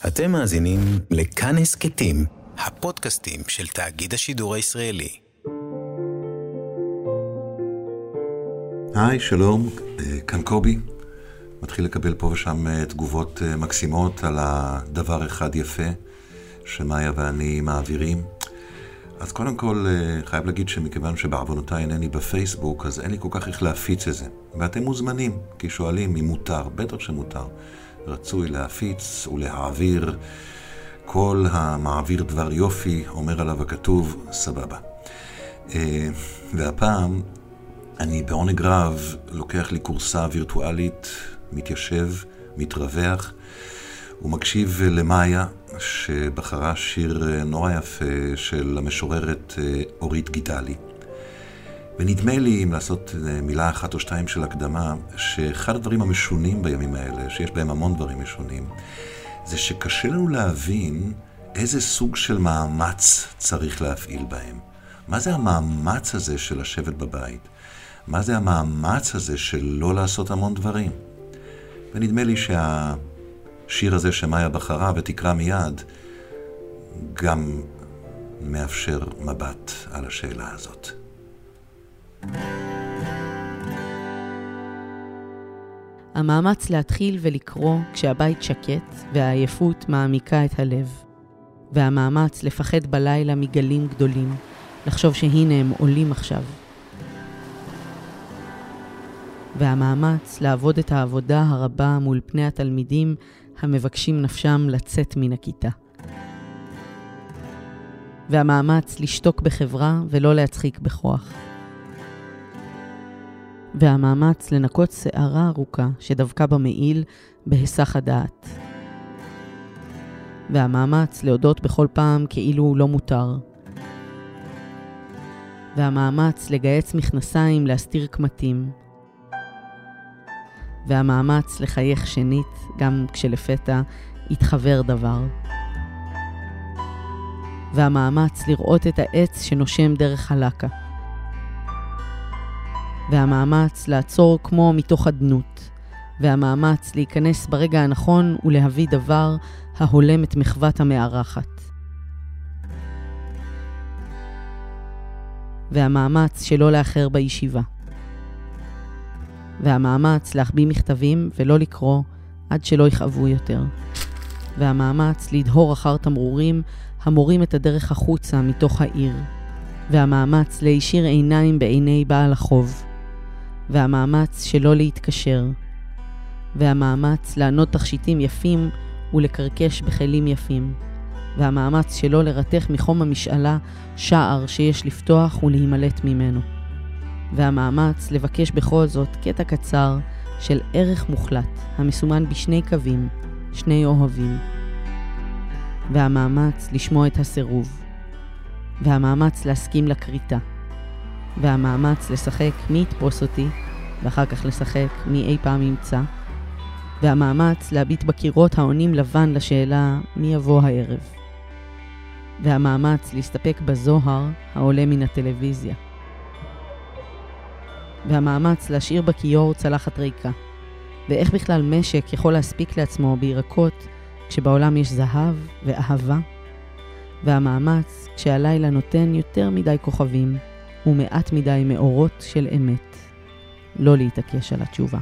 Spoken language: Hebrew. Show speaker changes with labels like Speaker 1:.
Speaker 1: אתם מאזינים לכאן הסכתים, הפודקאסטים של תאגיד השידור הישראלי.
Speaker 2: היי, שלום, אה, כאן קובי. מתחיל לקבל פה ושם אה, תגובות אה, מקסימות על הדבר אחד יפה שמאיה ואני מעבירים. אז קודם כל, חייב להגיד שמכיוון שבעוונותיי אינני בפייסבוק, אז אין לי כל כך איך להפיץ את זה. ואתם מוזמנים, כי שואלים אם מותר, בטח שמותר. רצוי להפיץ ולהעביר. כל המעביר דבר יופי, אומר עליו הכתוב, סבבה. אה, והפעם אני בעונג רב לוקח לי קורסה וירטואלית, מתיישב, מתרווח, ומקשיב למאיה, שבחרה שיר נורא יפה של המשוררת אה, אורית גידלי. ונדמה לי, אם לעשות אה, מילה אחת או שתיים של הקדמה, שאחד הדברים המשונים בימים האלה, שיש בהם המון דברים משונים, זה שקשה לנו להבין איזה סוג של מאמץ צריך להפעיל בהם. מה זה המאמץ הזה של לשבת בבית? מה זה המאמץ הזה של לא לעשות המון דברים? ונדמה לי שהשיר הזה שמאיה בחרה ותקרא מיד, גם מאפשר מבט על השאלה הזאת.
Speaker 3: המאמץ להתחיל ולקרוא כשהבית שקט והעייפות מעמיקה את הלב. והמאמץ לפחד בלילה מגלים גדולים, לחשוב שהנה הם עולים עכשיו. והמאמץ לעבוד את העבודה הרבה מול פני התלמידים המבקשים נפשם לצאת מן הכיתה. והמאמץ לשתוק בחברה ולא להצחיק בכוח. והמאמץ לנקות שערה ארוכה שדבקה במעיל בהיסח הדעת. והמאמץ להודות בכל פעם כאילו לא מותר. והמאמץ לגייס מכנסיים להסתיר קמטים. והמאמץ לחייך שנית גם כשלפתע התחבר דבר. והמאמץ לראות את העץ שנושם דרך הלקה. והמאמץ לעצור כמו מתוך אדנות, והמאמץ להיכנס ברגע הנכון ולהביא דבר ההולם את מחוות המארחת. והמאמץ שלא לאחר בישיבה. והמאמץ להחביא מכתבים ולא לקרוא עד שלא יכאבו יותר. והמאמץ לדהור אחר תמרורים המורים את הדרך החוצה מתוך העיר. והמאמץ להישיר עיניים בעיני בעל החוב. והמאמץ שלא להתקשר, והמאמץ לענות תכשיטים יפים ולקרקש בכלים יפים, והמאמץ שלא לרתך מחום המשאלה שער שיש לפתוח ולהימלט ממנו, והמאמץ לבקש בכל זאת קטע קצר של ערך מוחלט המסומן בשני קווים, שני אוהבים, והמאמץ לשמוע את הסירוב, והמאמץ להסכים לכריתה. והמאמץ לשחק מי יתפוס אותי, ואחר כך לשחק מי אי פעם ימצא, והמאמץ להביט בקירות העונים לבן לשאלה מי יבוא הערב, והמאמץ להסתפק בזוהר העולה מן הטלוויזיה, והמאמץ להשאיר בכיור צלחת ריקה, ואיך בכלל משק יכול להספיק לעצמו בירקות כשבעולם יש זהב ואהבה, והמאמץ כשהלילה נותן יותר מדי כוכבים, ומעט מדי מאורות של אמת. לא להתעקש על התשובה.